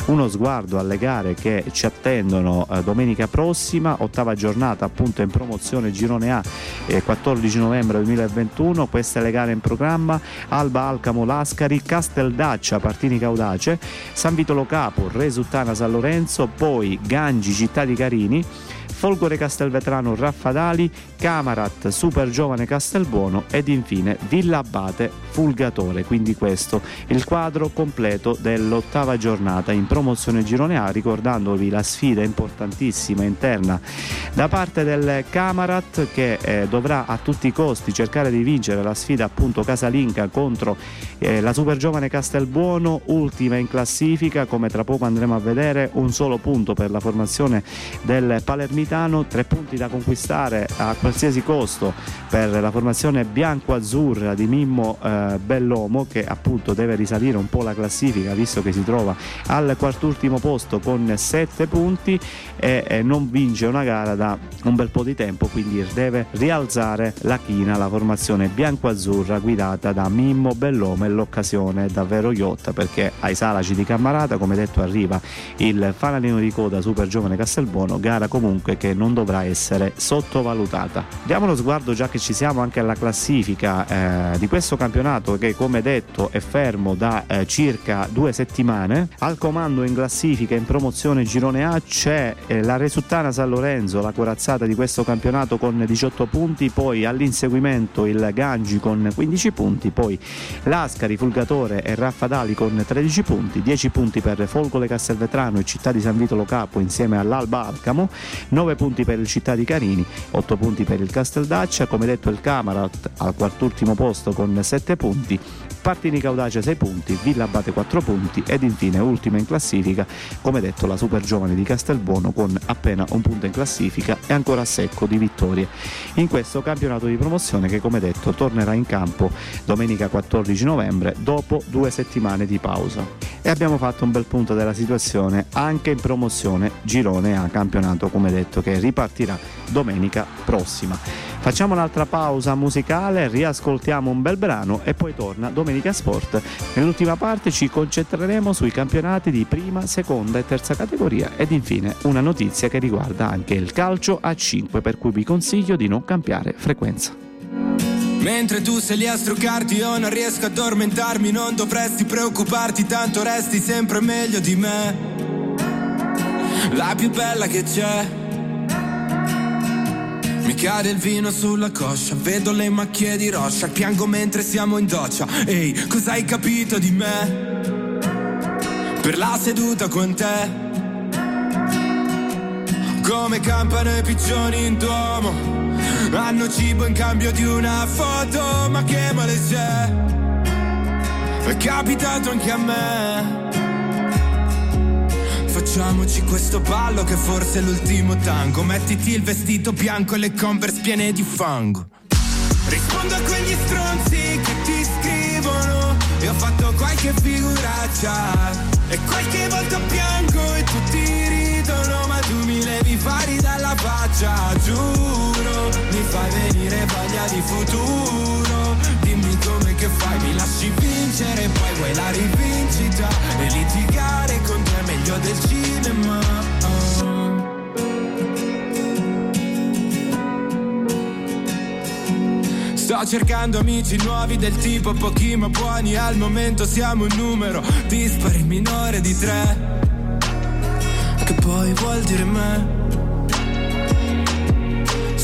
uno sguardo alle gare che ci attendono eh, domenica prossima, ottava giornata appunto in promozione Girone A eh, 14 novembre 2021, queste le gare in programma. Alba Alcamo Lascari, Casteldaccia Partini Caudace, San Vitolo Capo, Resuttana San Lorenzo, poi Gangi Città di Carini Folgore Castelvetrano Raffadali, Camarat Super Giovane Castelbuono ed infine Villa Abate Fulgatore. Quindi questo il quadro completo dell'ottava giornata in promozione Girone A, ricordandovi la sfida importantissima interna da parte del Camarat che eh, dovrà a tutti i costi cercare di vincere la sfida appunto casalinga contro eh, la Super Giovane Castelbuono, ultima in classifica, come tra poco andremo a vedere, un solo punto per la formazione del Palermitano tre punti da conquistare a qualsiasi costo per la formazione bianco-azzurra di Mimmo eh, Bellomo che appunto deve risalire un po' la classifica visto che si trova al quartultimo posto con sette punti e, e non vince una gara da un bel po' di tempo quindi deve rialzare la china la formazione bianco-azzurra guidata da Mimmo Bellomo e l'occasione è davvero ghiotta perché ai Salaci di Cammarata come detto arriva il fanalino di coda super giovane Castelbuono gara comunque che non dovrà essere sottovalutata. Diamo uno sguardo già che ci siamo anche alla classifica eh, di questo campionato che come detto è fermo da eh, circa due settimane. Al comando in classifica in promozione Girone A c'è eh, la Resuttana San Lorenzo, la corazzata di questo campionato con 18 punti, poi all'inseguimento il Gangi con 15 punti, poi Lascari, Fulgatore e Raffadali con 13 punti, 10 punti per Folgole Castelvetrano e Città di San Vitolo Capo insieme all'Alba Alcamo, 9 9 punti per il Città di Carini, 8 punti per il Casteldaccia, come detto il Camarat al quartultimo posto con 7 punti, Partini Caudace 6 punti, Villa Abate 4 punti ed infine ultima in classifica, come detto la super giovane di Castelbuono con appena un punto in classifica e ancora secco di vittorie. In questo campionato di promozione che come detto tornerà in campo domenica 14 novembre dopo due settimane di pausa. E abbiamo fatto un bel punto della situazione anche in promozione Girone A campionato come detto che ripartirà domenica prossima. Facciamo un'altra pausa musicale, riascoltiamo un bel brano e poi torna Domenica Sport. Nell'ultima parte ci concentreremo sui campionati di prima, seconda e terza categoria ed infine una notizia che riguarda anche il calcio a 5 per cui vi consiglio di non cambiare frequenza. Mentre tu sei lì a struccarti io non riesco a addormentarmi Non dovresti preoccuparti tanto resti sempre meglio di me La più bella che c'è mi cade il vino sulla coscia, vedo le macchie di roccia, piango mentre siamo in doccia. Ehi, cosa hai capito di me? Per la seduta con te. Come campano i piccioni in duomo, hanno cibo in cambio di una foto, ma che male c'è? È capitato anche a me. Facciamoci questo ballo che forse è l'ultimo tango. Mettiti il vestito bianco e le converse piene di fango. Rispondo a quegli stronzi che ti scrivono. E ho fatto qualche figuraccia. E qualche volta piango e tutti ridono. Ma tu mi levi fari dalla faccia, giuro. Mi fai venire voglia di futuro. Dimmi che fai, mi lasci vincere e poi vuoi la rivincita. E litigare con te è meglio del cinema. Sto cercando amici nuovi del tipo pochi ma buoni Al momento siamo un numero dispari minore di tre Che poi vuol dire me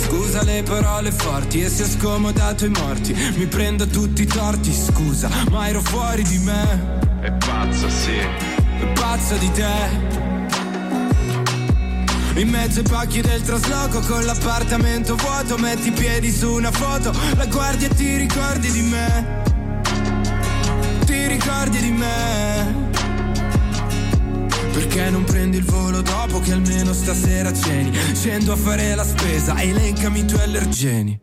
Scusa le parole forti e si è scomodato i morti. Mi prendo tutti i torti, scusa, ma ero fuori di me. È pazza, sì. È pazza di te. In mezzo ai pacchi del trasloco con l'appartamento vuoto Metti i piedi su una foto. La guardi e ti ricordi di me? Ti ricordi di me Perché non prendi il volo dopo che almeno stasera ceni? Scendo a fare la spesa elencami i tuoi allergeni.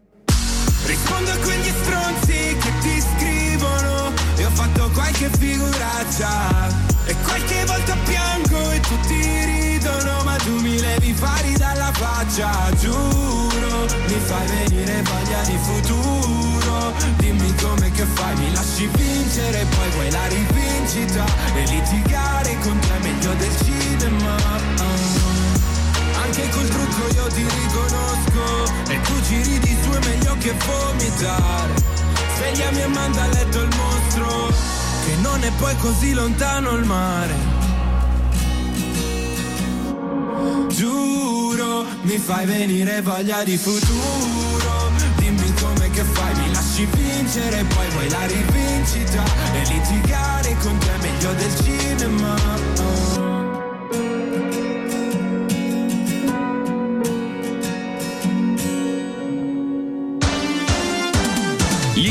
Rispondo a quegli stronzi che ti scrivono E ho fatto qualche figuraccia E qualche volta piango e tutti ridono Ma tu mi levi fari dalla faccia. Giuro, mi fai venire voglia di futuro. Dimmi come che fai, mi lasci vincere Poi vuoi la rivincita E litigare con te che vomitare. Svegliami e manda a letto il mostro Che non è poi così lontano il mare. Giuro, mi fai venire voglia di futuro. Dimmi come che fai, mi lasci vincere Poi vuoi la rivincita E litigare con te è meglio del cinema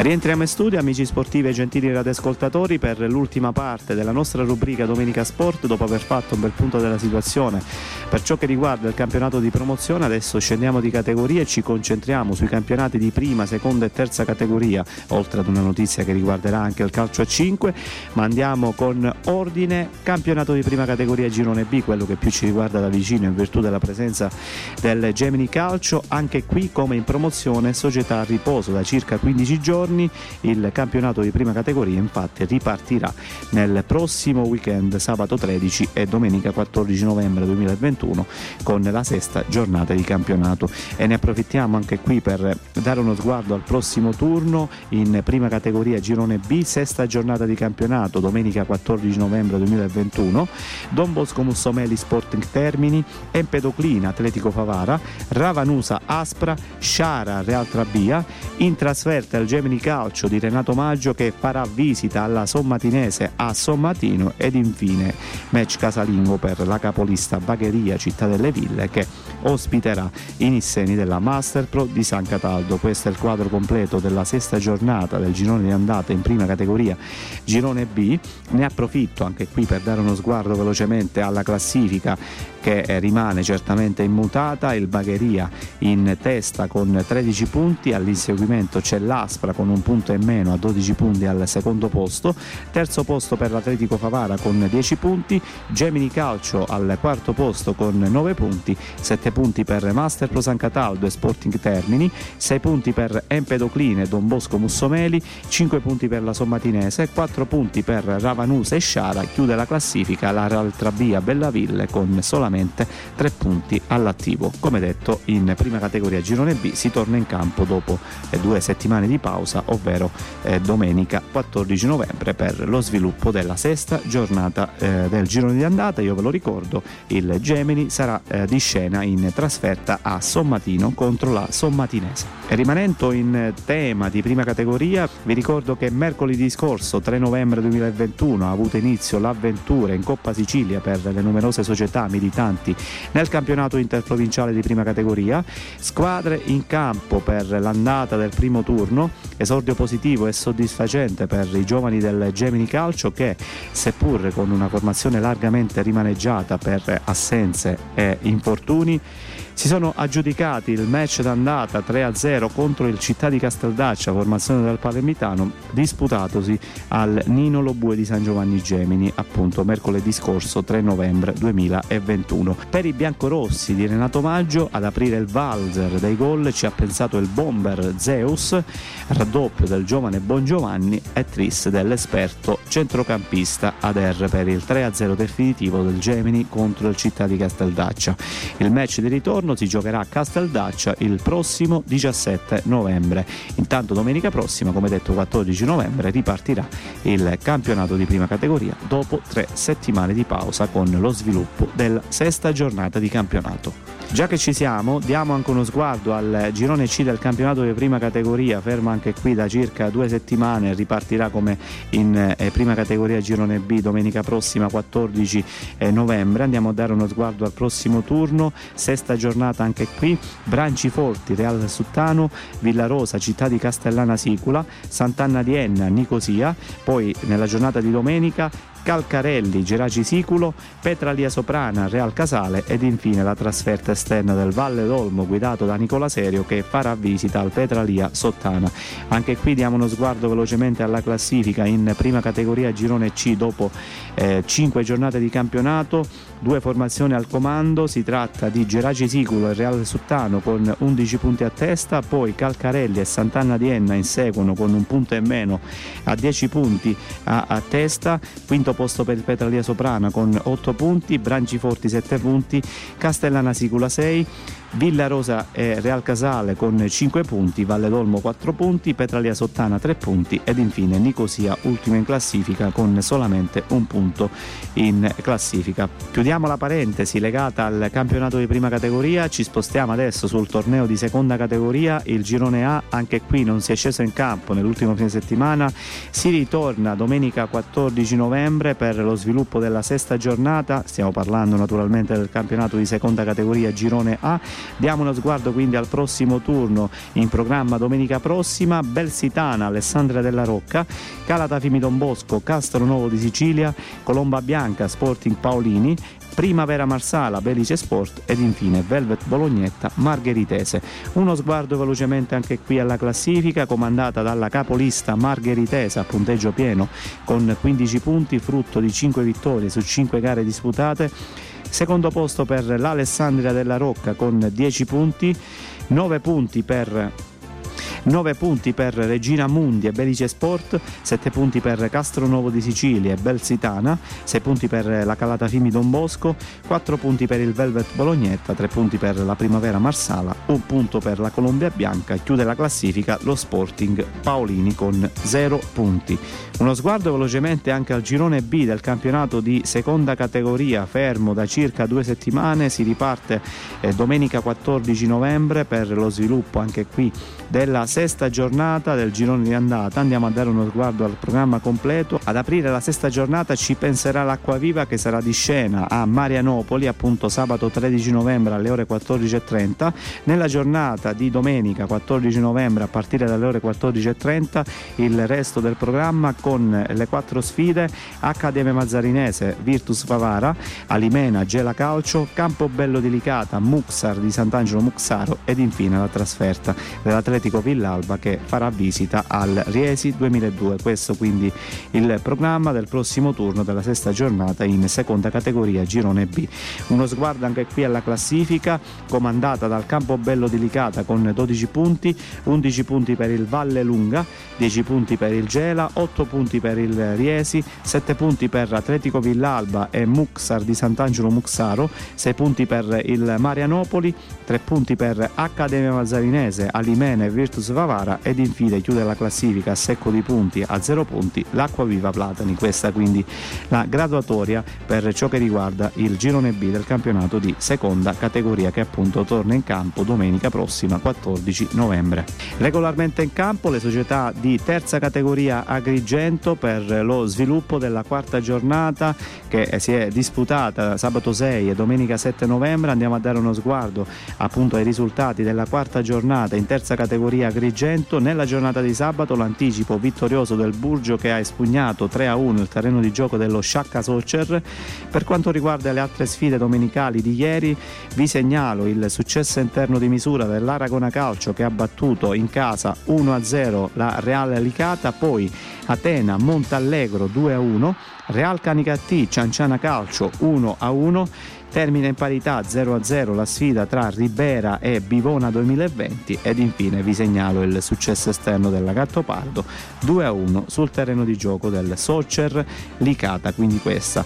Rientriamo in studio, amici sportivi e gentili radioascoltatori, per l'ultima parte della nostra rubrica Domenica Sport. Dopo aver fatto un bel punto della situazione per ciò che riguarda il campionato di promozione, adesso scendiamo di categoria e ci concentriamo sui campionati di prima, seconda e terza categoria, oltre ad una notizia che riguarderà anche il calcio a 5. Ma andiamo con ordine, campionato di prima categoria Girone B, quello che più ci riguarda da vicino in virtù della presenza del Gemini Calcio. Anche qui, come in promozione, società a riposo da circa 15 giorni il campionato di prima categoria infatti ripartirà nel prossimo weekend sabato 13 e domenica 14 novembre 2021 con la sesta giornata di campionato. E ne approfittiamo anche qui per dare uno sguardo al prossimo turno in prima categoria girone B sesta giornata di campionato domenica 14 novembre 2021 Don Bosco Mussomeli Sporting Termini Empedoclina Atletico Favara Ravanusa Aspra Sciara Real Trabia in trasferta al Gemini Calcio di Renato Maggio che farà visita alla Sommatinese a Sommatino ed infine match casalingo per la capolista Bagheria Città delle Ville che ospiterà i nisseni della Master Pro di San Cataldo. Questo è il quadro completo della sesta giornata del girone di andata in prima categoria girone B. Ne approfitto anche qui per dare uno sguardo velocemente alla classifica che rimane certamente immutata, il Bagheria in testa con 13 punti, all'inseguimento c'è l'Aspra con un punto in meno a 12 punti al secondo posto, terzo posto per l'Atletico Favara con 10 punti, Gemini Calcio al quarto posto con 9 punti, 7 punti per Master Pro San Cataldo e Sporting Termini, 6 punti per Empedocline e Don Bosco Mussomeli, 5 punti per la Sommatinese, 4 punti per Ravanusa e Sciara, chiude la classifica la Real Trabia Bellaville con solamente 3 punti all'attivo. Come detto in prima categoria Girone B si torna in campo dopo due settimane di pausa, ovvero eh, domenica 14 novembre per lo sviluppo della sesta giornata eh, del girone di andata. Io ve lo ricordo, il Gemini sarà eh, di scena in trasferta a Sommatino contro la Sommatinese. Rimanendo in tema di prima categoria, vi ricordo che mercoledì scorso, 3 novembre 2021, ha avuto inizio l'avventura in Coppa Sicilia per le numerose società militanti nel campionato interprovinciale di prima categoria, squadre in campo per l'andata del primo turno, esordio positivo e soddisfacente per i giovani del Gemini Calcio che, seppur con una formazione largamente rimaneggiata per assenze e infortuni, si sono aggiudicati il match d'andata 3-0 contro il Città di Casteldaccia, formazione del Palermitano, disputatosi al Nino Lobue di San Giovanni Gemini, appunto mercoledì scorso 3 novembre 2021. Per i biancorossi di Renato Maggio ad aprire il valzer dei gol ci ha pensato il bomber Zeus, raddoppio del giovane Bongiovanni e tris dell'esperto centrocampista Ader per il 3-0 definitivo del Gemini contro il Città di Casteldaccia. Il match di ritorno turno si giocherà a Casteldaccia il prossimo 17 novembre. Intanto domenica prossima, come detto 14 novembre, ripartirà il campionato di prima categoria dopo tre settimane di pausa con lo sviluppo della sesta giornata di campionato. Già che ci siamo, diamo anche uno sguardo al girone C del campionato di prima categoria, fermo anche qui da circa due settimane, ripartirà come in eh, prima categoria girone B domenica prossima 14 eh, novembre. Andiamo a dare uno sguardo al prossimo turno, sesta giornata anche qui, Branciforti, Real Suttano, Villarosa, Città di Castellana Sicula, Sant'Anna di Enna, Nicosia, poi nella giornata di domenica Calcarelli, Geraci Siculo, Petralia Soprana, Real Casale ed infine la trasferta esterna del Valle d'Olmo guidato da Nicola Serio che farà visita al Petralia Sottana. Anche qui diamo uno sguardo velocemente alla classifica in prima categoria girone C dopo eh, 5 giornate di campionato, due formazioni al comando, si tratta di Geraci Siculo e Real Sottano con 11 punti a testa, poi Calcarelli e Sant'Anna di Enna inseguono con un punto e meno a 10 punti a, a testa, quinto quinto posto per il Petralia Soprana con 8 punti, Branciforti 7 punti, Castellana Sicula 6, Villa Rosa e Real Casale con 5 punti, Valle d'Olmo 4 punti, Petralia Sottana 3 punti ed infine Nicosia ultima in classifica con solamente un punto in classifica. Chiudiamo la parentesi legata al campionato di prima categoria, ci spostiamo adesso sul torneo di seconda categoria, il girone A anche qui non si è sceso in campo nell'ultimo fine settimana, si ritorna domenica 14 novembre per lo sviluppo della sesta giornata, stiamo parlando naturalmente del campionato di seconda categoria girone A Diamo uno sguardo quindi al prossimo turno in programma domenica prossima, Belsitana, Alessandria della Rocca, Calatafimi Don Bosco, Castro Nuovo di Sicilia, Colomba Bianca, Sporting Paolini, Primavera Marsala, Belice Sport ed infine Velvet Bolognetta, Margheritese. Uno sguardo velocemente anche qui alla classifica comandata dalla capolista Margheritese a punteggio pieno con 15 punti, frutto di 5 vittorie su 5 gare disputate Secondo posto per l'Alessandria della Rocca con 10 punti, 9 punti per 9 punti per Regina Mundi e Belice Sport, 7 punti per Castronovo di Sicilia e Belsitana, 6 punti per la Calata Fimi Don Bosco, 4 punti per il Velvet Bolognetta, 3 punti per la Primavera Marsala, 1 punto per la Colombia Bianca e chiude la classifica lo Sporting Paolini con 0 punti. Uno sguardo velocemente anche al girone B del campionato di seconda categoria, fermo da circa due settimane, si riparte eh, domenica 14 novembre per lo sviluppo anche qui della sesta giornata del girone di andata. Andiamo a dare uno sguardo al programma completo. Ad aprire la sesta giornata ci penserà l'Acqua Viva che sarà di scena a Marianopoli, appunto sabato 13 novembre alle ore 14.30. Nella giornata di domenica 14 novembre a partire dalle ore 14.30 il resto del programma con le quattro sfide Accademia Mazzarinese, Virtus Favara, Alimena, Gela Calcio, Campobello di Licata, Muxar di Sant'Angelo Muxaro ed infine la trasferta dell'Atletico Villa Villalba che farà visita al Riesi 2002. Questo quindi il programma del prossimo turno della sesta giornata in seconda categoria Girone B. Uno sguardo anche qui alla classifica comandata dal Campobello di Licata con 12 punti, 11 punti per il Valle Lunga, 10 punti per il Gela, 8 punti per il Riesi, 7 punti per Atletico Villalba e Muxar di Sant'Angelo Muxaro, 6 punti per il Marianopoli, 3 punti per Accademia Mazzarinese, Alimene e Virtus Vavara ed infine chiude la classifica a secco di punti a 0 punti l'Acqua Viva Platani. Questa quindi la graduatoria per ciò che riguarda il girone B del campionato di seconda categoria che appunto torna in campo domenica prossima 14 novembre. Regolarmente in campo le società di terza categoria Agrigento per lo sviluppo della quarta giornata che si è disputata sabato 6 e domenica 7 novembre. Andiamo a dare uno sguardo appunto ai risultati della quarta giornata in terza categoria Agrigento Agrigento. Nella giornata di sabato l'anticipo vittorioso del Burgio che ha espugnato 3-1 il terreno di gioco dello Sciacca Socer. Per quanto riguarda le altre sfide domenicali di ieri, vi segnalo il successo interno di misura dell'Aragona Calcio che ha battuto in casa 1-0 la Reale Licata, poi Atena Montallegro 2-1, Real Canicattì Cianciana Calcio 1-1 termina in parità 0-0 la sfida tra Ribera e Bivona 2020 ed infine vi segnalo il successo esterno della Gattopardo 2-1 sul terreno di gioco del Socer Licata, quindi questa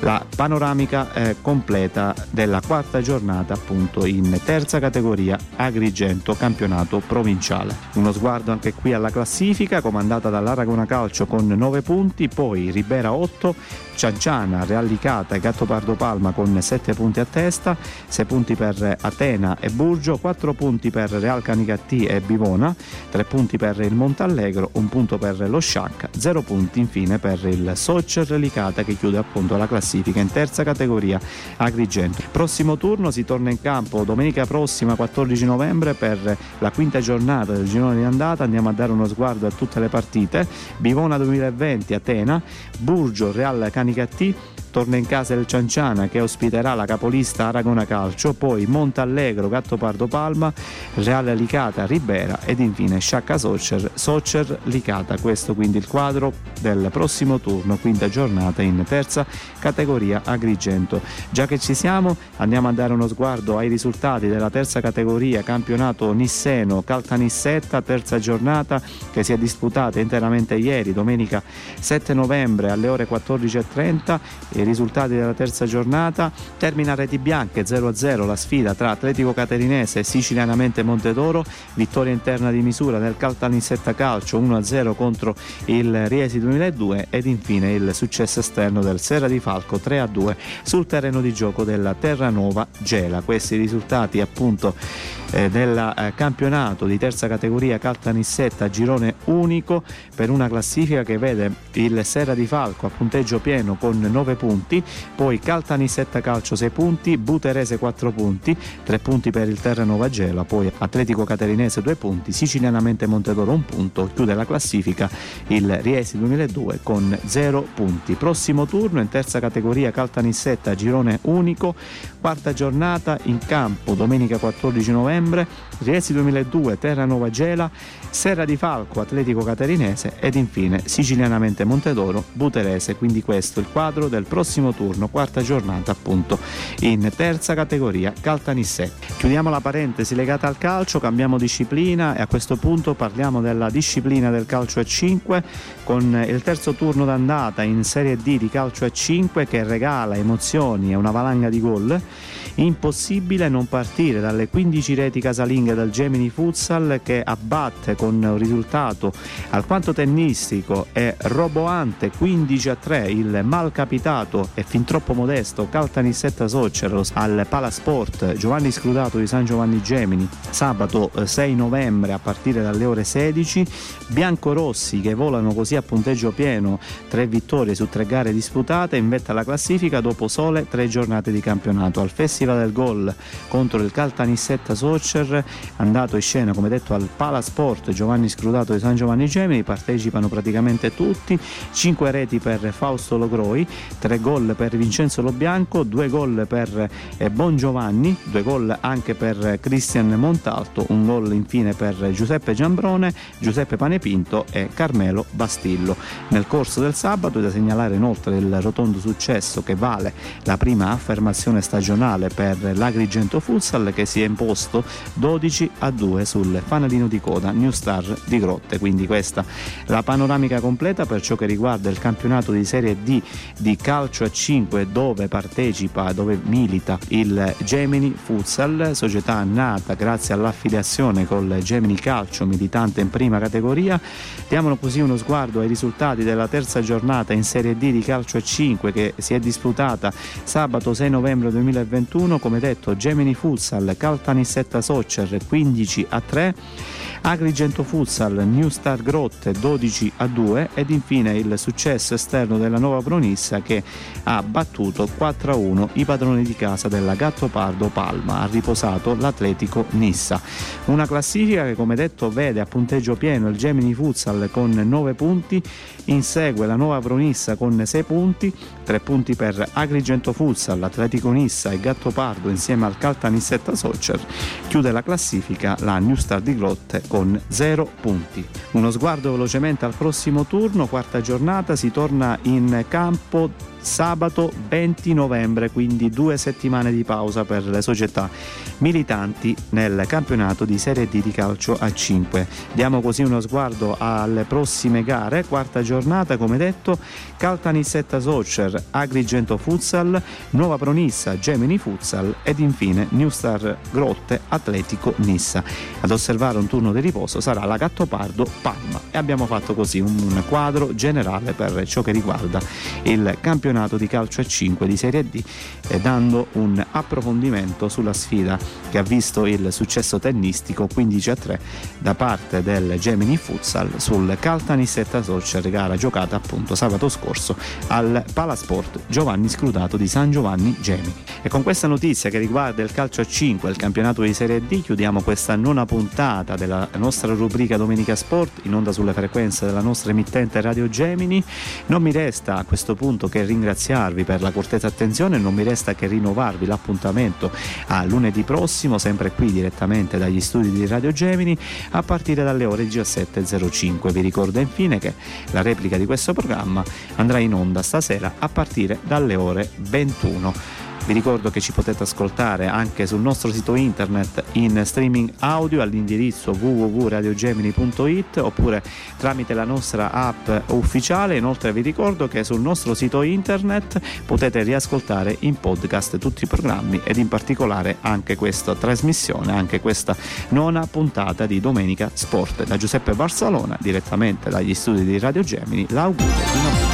la panoramica eh, completa della quarta giornata appunto in terza categoria Agrigento campionato provinciale. Uno sguardo anche qui alla classifica comandata dall'Aragona Calcio con 9 punti, poi Ribera 8, Cianciana, Reallicata e Gattopardo Palma con 7 punti a testa, 6 punti per Atena e Burgio, 4 punti per Real Canicattì e Bivona, 3 punti per il Montallegro, 1 punto per lo Sciacca, 0 punti infine per il Socer Licata che chiude appunto la classifica in terza categoria Agrigento. Prossimo turno si torna in campo domenica prossima 14 novembre per la quinta giornata del girone di andata, andiamo a dare uno sguardo a tutte le partite, Bivona 2020 Atena, Burgio Real Canicattì Canicattì torna in casa il Cianciana che ospiterà la capolista Aragona Calcio, poi Montallegro, Gattopardo Palma, Reale Licata, Ribera ed infine Sciacca Socer, Socer Licata. Questo quindi il quadro del prossimo turno, quinta giornata in terza categoria Agrigento. Già che ci siamo andiamo a dare uno sguardo ai risultati della terza categoria campionato Nisseno Caltanissetta, terza giornata che si è disputata interamente ieri, domenica 7 novembre alle ore 14.30 i risultati della terza giornata. Termina a reti bianche 0-0 la sfida tra Atletico Caterinese e Sicilianamente Montedoro, vittoria interna di misura del Caltanissetta Calcio 1-0 contro il Riesi 2002 ed infine il successo esterno del Serra di Falco 3-2 sul terreno di gioco della Terranova Gela. Questi risultati appunto eh, del eh, campionato di terza categoria Caltanissetta girone unico per una classifica che vede il Serra di Falco a punteggio pieno con 9 punti, poi Caltanissetta Calcio 6 punti, Buterese 4 punti, 3 punti per il Terranova Gela, poi Atletico Caterinese 2 punti, Sicilianamente Montedoro 1 punto, chiude la classifica il Riesi 2002 con 0 punti. Prossimo turno in terza categoria Caltanissetta girone unico, quarta giornata in campo domenica 14 novembre Riesi 2002, Terranova Gela, Serra di Falco, Atletico Caterinese ed infine Sicilianamente Montedoro, Buterese. Quindi questo è il quadro del prossimo turno, quarta giornata appunto in terza categoria Caltanissette. Chiudiamo la parentesi legata al calcio, cambiamo disciplina e a questo punto parliamo della disciplina del calcio a 5 con il terzo turno d'andata in Serie D di calcio a 5 che regala emozioni e una valanga di gol. Impossibile non partire dalle 15 reti casalinghe del Gemini Futsal che abbatte con un risultato alquanto tennistico e roboante 15 a 3 il malcapitato e fin troppo modesto Caltanissetta Soccer al Palasport. Giovanni Scrutato di San Giovanni Gemini sabato 6 eh, novembre a partire dalle ore 16 biancorossi che volano così a punteggio pieno tre vittorie su tre gare disputate in vetta alla classifica dopo sole tre giornate di campionato. Al Festival Festival del Gol contro il Caltanissetta Soccer, andato in scena come detto al Palasport Giovanni Scrutato di San Giovanni Gemini, partecipano praticamente tutti, 5 reti per Fausto Logroi, 3 gol per Vincenzo Lobianco, 2 gol per eh, Bon Giovanni, 2 gol anche per Cristian Montalto, un gol infine per Giuseppe Giambrone, Giuseppe Panepinto e Carmelo Bastillo. Nel corso del sabato è da segnalare inoltre il rotondo successo che vale la prima affermazione stagionale per l'Agrigento Futsal che si è imposto 12 a 2 sul fanalino di coda New Star di Grotte. Quindi questa la panoramica completa per ciò che riguarda il campionato di Serie D di calcio a 5 dove partecipa, dove milita il Gemini Futsal, società nata grazie all'affiliazione col Gemini Calcio militante in prima categoria. Diamo così uno sguardo ai risultati della terza giornata in Serie D di calcio a 5 che si è disputata sabato 6 novembre 2021 1, come detto Gemini Futsal, Caltanissetta Soccer 15 a 3, Agrigento Futsal, New Star Grotte 12 a 2 ed infine il successo esterno della Nuova Bronissa che ha battuto 4 a 1 i padroni di casa della Gattopardo Palma, ha riposato l'Atletico Nissa. Una classifica che come detto vede a punteggio pieno il Gemini Futsal con 9 punti, insegue la Nuova Bronissa con 6 punti, 3 punti per Agrigento Futsal, Atletico Nissa e Gattopardo insieme al Caltanissetta Soccer chiude la classifica la New Star di Grotte con 0 punti. Uno sguardo velocemente al prossimo turno, quarta giornata, si torna in campo sabato 20 novembre, quindi due settimane di pausa per le società militanti nel campionato di Serie D di calcio a 5. Diamo così uno sguardo alle prossime gare, quarta giornata come detto, Caltanissetta Soccer, Agrigento Futsal, Nuova Pronissa, Gemini Futsal ed infine New Star Grotte Atletico Nissa. Ad osservare un turno di riposo sarà la Gattopardo Palma e abbiamo fatto così un quadro generale per ciò che riguarda il campionato di calcio a 5 di Serie D eh, dando un approfondimento sulla sfida che ha visto il successo tennistico 15 a 3 da parte del Gemini Futsal sul Caltanissetta Soccer gara giocata appunto sabato scorso al Palasport Giovanni Scrutato di San Giovanni Gemini. E con questa notizia che riguarda il calcio a 5 il campionato di Serie D chiudiamo questa nona puntata della nostra rubrica Domenica Sport in onda sulle frequenze della nostra emittente Radio Gemini. Non mi resta a questo punto che ringraziarvi per la cortesa attenzione, non mi resta che rinnovarvi l'appuntamento a lunedì prossimo, sempre qui direttamente dagli studi di Radio Gemini, a partire dalle ore 17.05. Vi ricordo infine che la replica di questo programma andrà in onda stasera a partire dalle ore 21. Vi ricordo che ci potete ascoltare anche sul nostro sito internet in streaming audio all'indirizzo www.radiogemini.it oppure tramite la nostra app ufficiale. Inoltre vi ricordo che sul nostro sito internet potete riascoltare in podcast tutti i programmi ed in particolare anche questa trasmissione, anche questa nona puntata di Domenica Sport. Da Giuseppe Barsalona, direttamente dagli studi di Radio Gemini, l'augurio di una